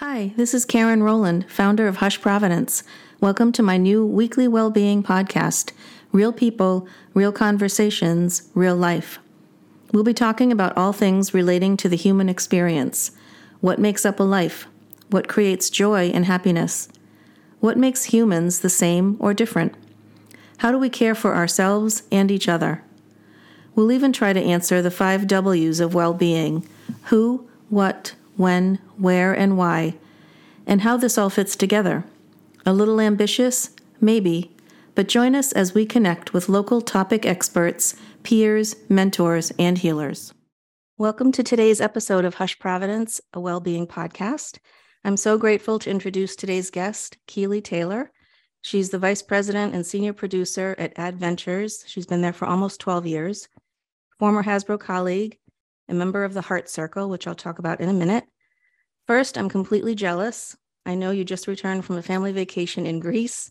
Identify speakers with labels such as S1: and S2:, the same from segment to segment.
S1: Hi, this is Karen Rowland, founder of Hush Providence. Welcome to my new weekly well-being podcast, Real People, Real Conversations, Real Life. We'll be talking about all things relating to the human experience. What makes up a life? What creates joy and happiness? What makes humans the same or different? How do we care for ourselves and each other? We'll even try to answer the five W's of well being who, what, when, where, and why, and how this all fits together. A little ambitious? Maybe. But join us as we connect with local topic experts, peers, mentors, and healers. Welcome to today's episode of Hush Providence, a well-being podcast. I'm so grateful to introduce today's guest, Keely Taylor. She's the vice president and senior producer at (add)ventures. She's been there for almost 12 years. Former Hasbro colleague, a member of the Heart Circle, which I'll talk about in a minute. First, I'm completely jealous. I know you just returned from a family vacation in Greece.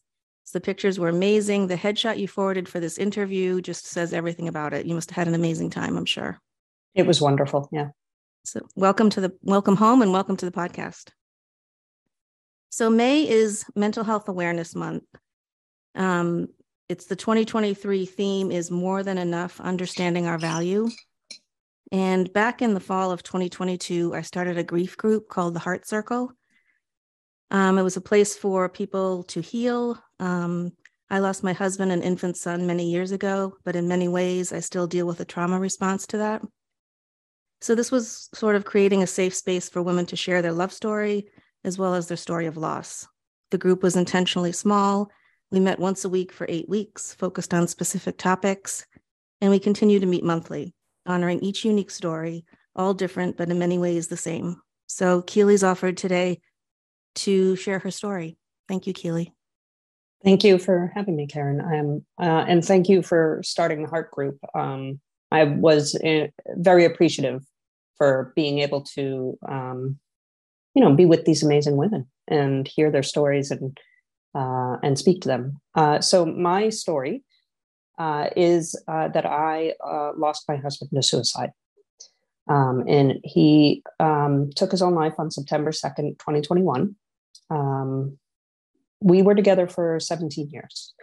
S1: The pictures were amazing. The headshot you forwarded for this interview just says everything about it. You must have had an amazing time, I'm sure.
S2: It was wonderful. Yeah.
S1: So, welcome to the welcome home and welcome to the podcast. So, May is Mental Health Awareness Month. Um, it's the 2023 theme is more than enough understanding our value. And back in the fall of 2022, I started a grief group called the Heart Circle. Um, it was a place for people to heal. Um, I lost my husband and infant son many years ago, but in many ways, I still deal with a trauma response to that. So, this was sort of creating a safe space for women to share their love story as well as their story of loss. The group was intentionally small. We met once a week for eight weeks, focused on specific topics, and we continue to meet monthly honoring each unique story, all different, but in many ways the same. So Keely's offered today to share her story. Thank you, Keely.
S2: Thank you for having me, Karen. I'm, uh, and thank you for starting the Heart Group. Um, I was uh, very appreciative for being able to, um, you know, be with these amazing women and hear their stories and uh, and speak to them. Uh, so my story uh, is uh, that I uh, lost my husband to suicide. Um, and he um, took his own life on September 2nd, 2021. Um, we were together for 17 years.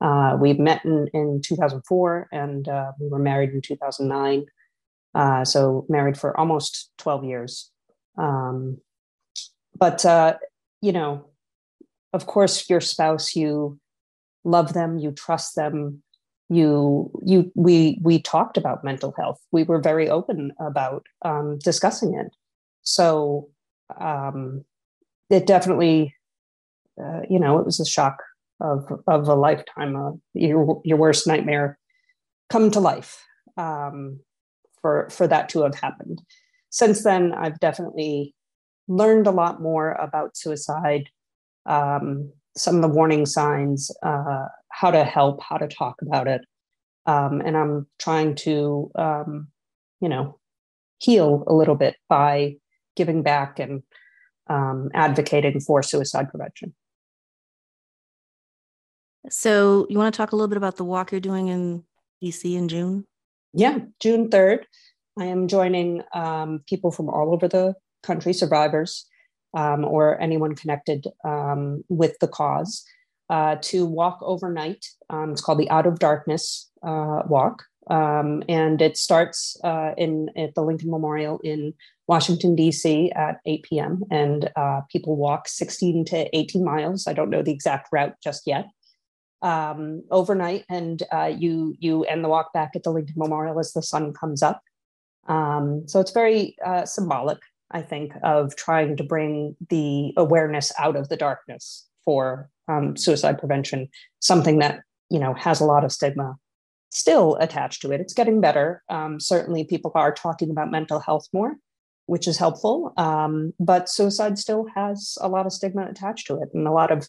S2: Uh, we met in, in 2004 and uh, we were married in 2009. Uh, so, married for almost 12 years. Um, but, you know, of course, your spouse, you love them, you trust them, you you we we talked about mental health. We were very open about um, discussing it. So um, it definitely uh, you know it was a shock of of a lifetime of your your worst nightmare come to life um, for for that to have happened. Since then i've definitely learned a lot more about suicide um, some of the warning signs uh, how to help, how to talk about it. Um, and I'm trying to, um, you know, heal a little bit by giving back and um, advocating for suicide prevention.
S1: So, you want to talk a little bit about the walk you're doing in DC in June?
S2: Yeah, June 3rd. I am joining um, people from all over the country, survivors, um, or anyone connected um, with the cause uh, to walk overnight. Um, it's called the Out of Darkness uh, Walk. Um, and it starts uh, in at the Lincoln Memorial in Washington D.C. at 8 p.m. and uh, people walk 16 to 18 miles. I don't know the exact route just yet. Um, overnight, and uh, you you end the walk back at the Lincoln Memorial as the sun comes up. Um, so it's very uh, symbolic, I think, of trying to bring the awareness out of the darkness for um, suicide prevention, something that you know has a lot of stigma still attached to it. It's getting better. Um, certainly, people are talking about mental health more, which is helpful. Um, but suicide still has a lot of stigma attached to it, and a lot of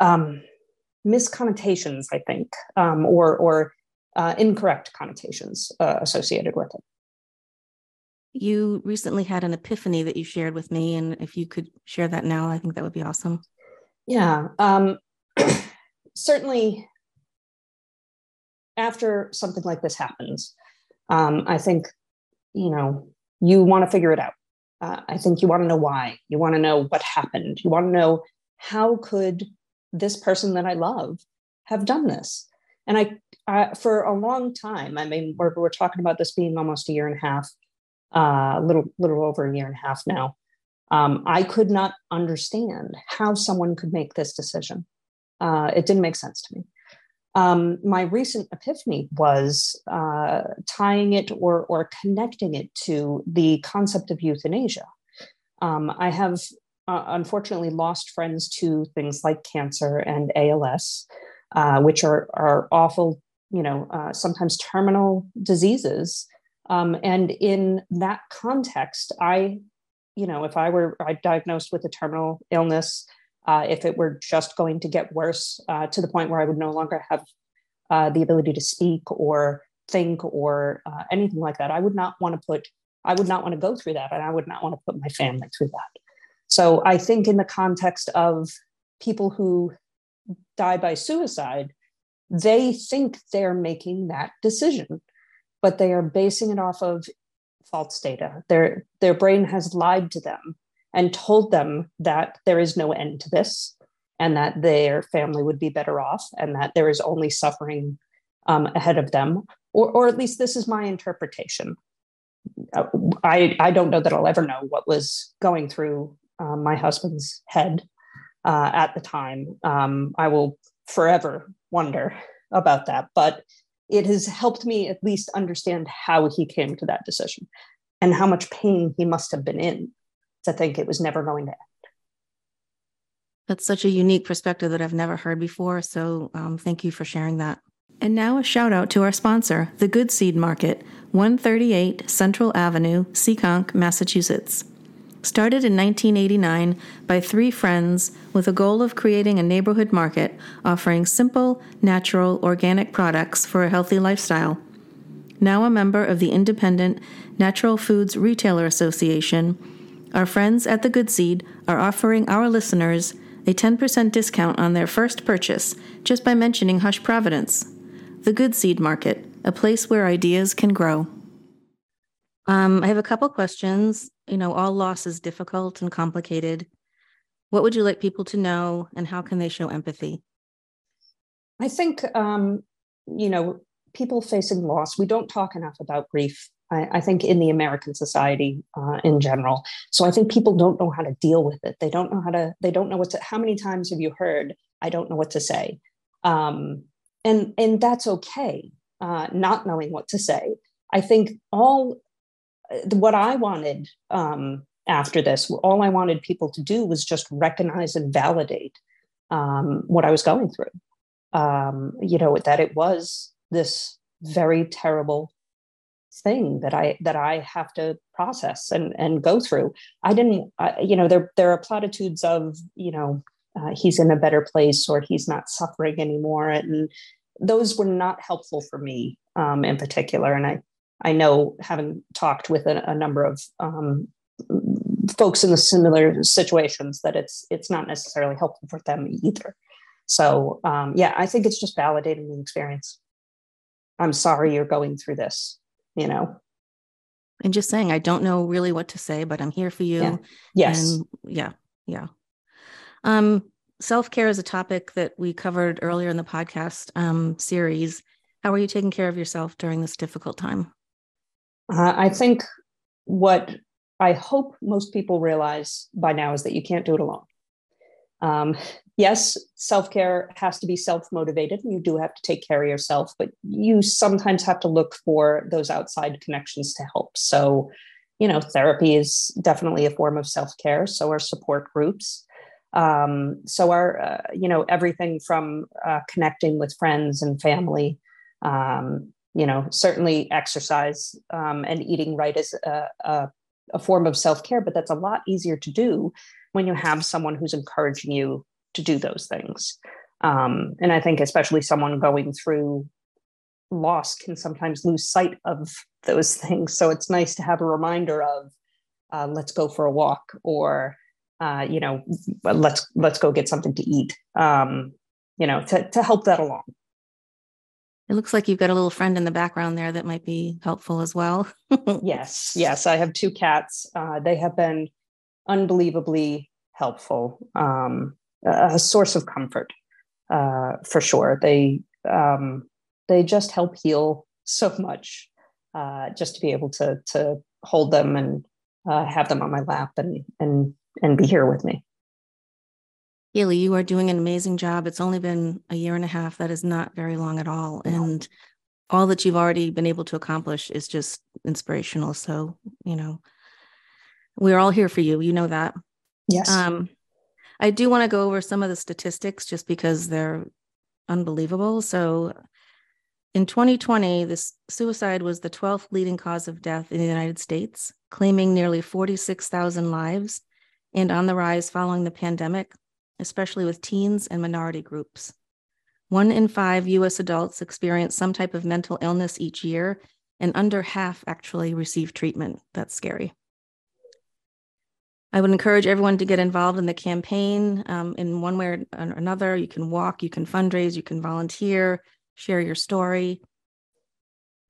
S2: um, misconnotations, I think, um, or or uh, incorrect connotations uh, associated with it.
S1: You recently had an epiphany that you shared with me, and if you could share that now, I think that would be awesome.
S2: Yeah. Um, certainly, after something like this happens, um, I think, you know, you want to figure it out. uh, I think you want to know why. You want to know what happened. You want to know how could this person that I love have done this? And I, for a long time, I mean, we're, we're talking about this being almost a year and a half, a uh, little, little over a year and a half now. Um, I could not understand how someone could make this decision. Uh, it didn't make sense to me. Um, my recent epiphany was uh, tying it or, or connecting it to the concept of euthanasia. Um, I have uh, unfortunately lost friends to things like cancer and ALS, uh, which are, are awful, you know, uh, sometimes terminal diseases. Um, and in that context, I, you know, if I were I diagnosed with a terminal illness, uh, if it were just going to get worse uh, to the point where I would no longer have uh, the ability to speak or think or uh, anything like that. I would not want to put, I would not want to go through that, and I would not want to put my family through that. So I think in the context of people who die by suicide, they think they're making that decision, but they are basing it off of false data. Their their brain has lied to them and told them that there is no end to this and that their family would be better off and that there is only suffering um, ahead of them. Or, or at least this is my interpretation. Uh, I, I don't know that i'll ever know what was going through uh, my husband's head uh, at the time. Um, i will forever wonder about that. But it has helped me at least understand how he came to that decision and how much pain he must have been in to think it was never going to end.
S1: That's such a unique perspective that I've never heard before. So um, thank you for sharing that. And now a shout out to our sponsor, the Good Seed Market, 138 Central Avenue, Seekonk, Massachusetts. Started in 1989 by three friends with a goal of creating a neighborhood market offering simple, natural, organic products for a healthy lifestyle. Now a member of the independent Natural Foods Retailer Association, our friends at The Good Seed are offering our listeners a 10% discount on their first purchase just by mentioning Hush Providence. The Good Seed Market, a place where ideas can grow. Um, I have a couple questions. You know, all loss is difficult and complicated. What would you like people to know, and how can they show empathy?
S2: I think, um, you know, people facing loss, we don't talk enough about grief I, I think in the American society uh, in general. So I think people don't know how to deal with it. They don't know how to. They don't know what to. How many times have you heard? I don't know what to say, um, and and that's okay. Uh, not knowing what to say. I think all what I wanted um, after this, all I wanted people to do was just recognize and validate um, what I was going through. Um, you know that it was this very terrible thing that I that I have to process and and go through. I didn't, I, you know, there there are platitudes of you know uh, he's in a better place or he's not suffering anymore, and those were not helpful for me um, in particular. And I I know having talked with a, a number of um, folks in the similar situations that it's it's not necessarily helpful for them either. So um, yeah, I think it's just validating the experience. I'm sorry you're going through this you know
S1: and just saying i don't know really what to say but i'm here for you
S2: yeah. yes
S1: and yeah yeah um self-care is a topic that we covered earlier in the podcast um, series how are you taking care of yourself during this difficult time
S2: uh, i think what i hope most people realize by now is that you can't do it alone um, yes, self care has to be self motivated. You do have to take care of yourself, but you sometimes have to look for those outside connections to help. So, you know, therapy is definitely a form of self care. So are support groups. Um, so are, uh, you know, everything from uh, connecting with friends and family. Um, you know, certainly exercise um, and eating right is a, a, a form of self care, but that's a lot easier to do when you have someone who's encouraging you to do those things. Um, and I think, especially someone going through loss, can sometimes lose sight of those things. So it's nice to have a reminder of, uh, let's go for a walk, or uh, you know, let's let's go get something to eat. Um, you know, to to help that along.
S3: It looks like you've got a little friend in the background there that might be helpful as well.
S2: yes, yes. I have two cats. Uh, they have been unbelievably helpful, um, a source of comfort uh, for sure. They um, they just help heal so much. Uh, just to be able to to hold them and uh, have them on my lap and and and be here with me.
S3: Keely, you are doing an amazing job. It's only been a year and a half. That is not very long at all. And all that you've already been able to accomplish is just inspirational. So, you know, we're all here for you. You know that.
S2: Yes. Um,
S3: I do want to go over some of the statistics just because they're unbelievable. So, in 2020, this suicide was the 12th leading cause of death in the United States, claiming nearly 46,000 lives and on the rise following the pandemic, especially with teens and minority groups. One in five US adults experience some type of mental illness each year, and under half actually receive treatment. That's scary. I would encourage everyone to get involved in the campaign um, in one way or another. You can walk, you can fundraise, you can volunteer, share your story.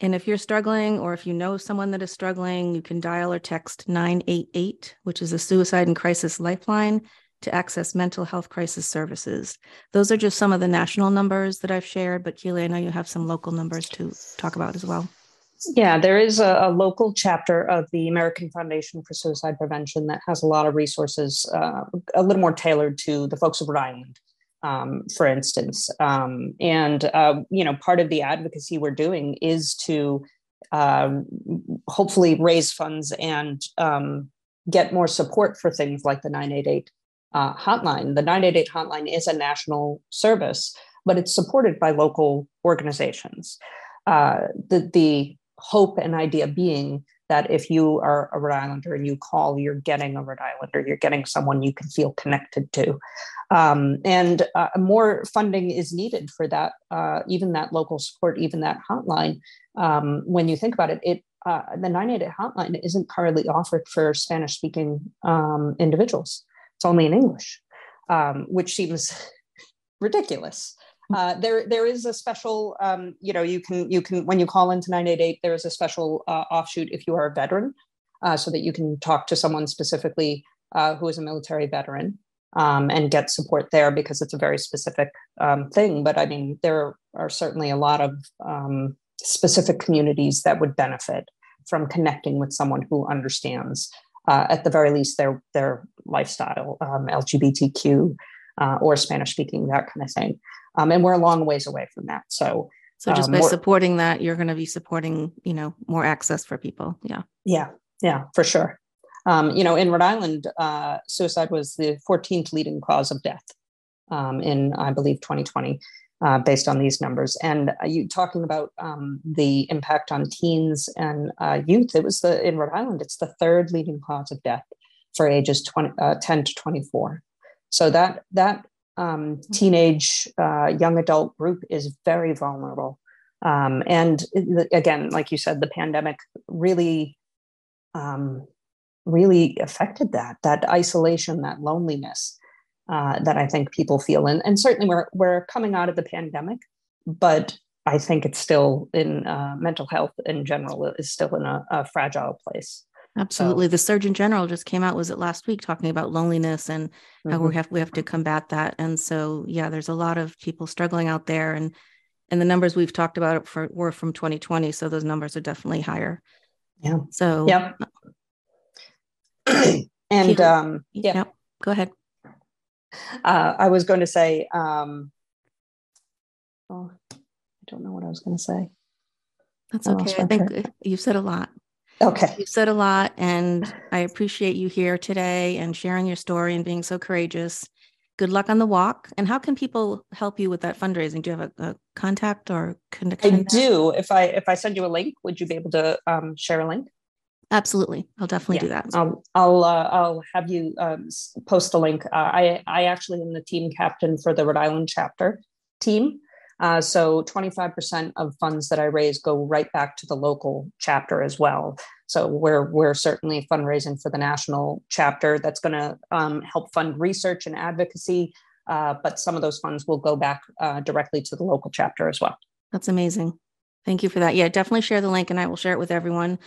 S3: And if you're struggling, or if you know someone that is struggling, you can dial or text 988, which is a suicide and crisis lifeline, to access mental health crisis services. Those are just some of the national numbers that I've shared, but Keely, I know you have some local numbers to talk about as well.
S2: Yeah, there is a, a, local chapter of the American Foundation for Suicide Prevention that has a lot of resources, uh, a little more tailored to the folks of Rhode Island, um, for instance. Um, and, uh, you know, part of the advocacy we're doing is to uh, hopefully raise funds and um, get more support for things like the 988 uh, hotline. The 988 hotline is a national service, but it's supported by local organizations. Uh, the, the hope and idea being that if you are a Rhode Islander and you call, you're getting a Rhode Islander, you're getting someone you can feel connected to. Um, and uh, more funding is needed for that, uh, even that local support, even that hotline. Um, when you think about it, it uh, the 988 hotline isn't currently offered for Spanish speaking um, individuals. It's only in English, um, which seems ridiculous. Uh, there, there is a special, um, you know, you can, you can, when you call into 988, there is a special uh, offshoot if you are a veteran, uh, so that you can talk to someone specifically uh, who is a military veteran um, and get support there because it's a very specific um, thing. But I mean, there are certainly a lot of um, specific communities that would benefit from connecting with someone who understands, uh, at the very least, their their lifestyle, um, LGBTQ uh, or Spanish speaking, that kind of thing. Um, and we're a long ways away from that. So,
S3: so just um, by supporting that, you're going to be supporting, you know, more access for people. Yeah.
S2: Yeah. Yeah, for sure. Um, you know, in Rhode Island, uh, suicide was the 14th leading cause of death um, in, I believe, 2020. Uh, based on these numbers. And uh, you talking about um, the impact on teens and uh, youth, it was the in Rhode Island, it's the third leading cause of death for ages 20, uh, 10 to 24. So that that um, teenage uh, young adult group is very vulnerable. Um, and again, like you said, the pandemic really, um, really affected that that isolation, that loneliness uh, that I think people feel. And, and certainly, we're we're coming out of the pandemic, but I think it's still in uh, mental health in general is still in a, a fragile place.
S3: Absolutely. So, the Surgeon General just came out, was it last week, talking about loneliness and mm-hmm. how we have we have to combat that. And so yeah, there's a lot of people struggling out there and and the numbers we've talked about for were from 2020. So those numbers are definitely higher.
S2: Yeah.
S3: So
S2: yeah. and um yeah.
S3: Go ahead.
S2: Uh, I was going to say um oh, I don't know what I was going to say.
S3: That's okay. I, I think you've said a lot.
S2: Okay.
S3: You've said a lot, and I appreciate you here today and sharing your story and being so courageous. Good luck on the walk. And how can people help you with that fundraising? Do you have a, a contact or connection?
S2: I do. If I if I send you a link, would you be able to um, share a link?
S3: Absolutely, I'll definitely yeah. do that.
S2: I'll I'll uh, I'll have you um, post a link. Uh, I I actually am the team captain for the Rhode Island chapter team. Uh, so 25% of funds that I raise go right back to the local chapter as well. So we're we're certainly fundraising for the national chapter that's going to um, help fund research and advocacy, uh, but some of those funds will go back uh, directly to the local chapter as well.
S1: That's amazing. Thank you for that. Yeah, definitely share the link and I will share it with everyone.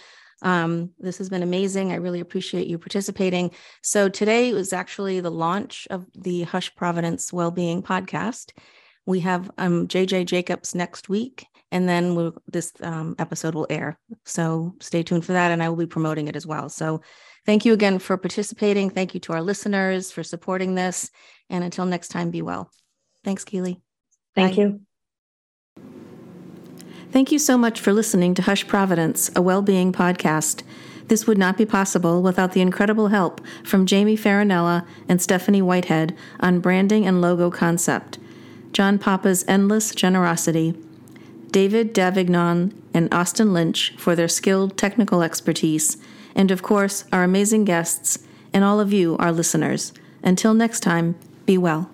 S1: Um, this has been amazing. I really appreciate you participating. So today was actually the launch of the Hush Providence Wellbeing podcast. We have um, JJ Jacobs next week, and then we'll, this um, episode will air. So stay tuned for that, and I will be promoting it as well. So thank you again for participating. Thank you to our listeners for supporting this. And until next time, be well. Thanks, Keely.
S2: Thank Bye. you.
S1: Thank you so much for listening to Hush Providence, a well-being podcast. This would not be possible without the incredible help from Jamie Farinella and Stephanie Whitehead on branding and logo concept, John Papa's endless generosity, David Davignon and Austin Lynch for their skilled technical expertise, and of course, our amazing guests and all of you, our listeners. Until next time, be well.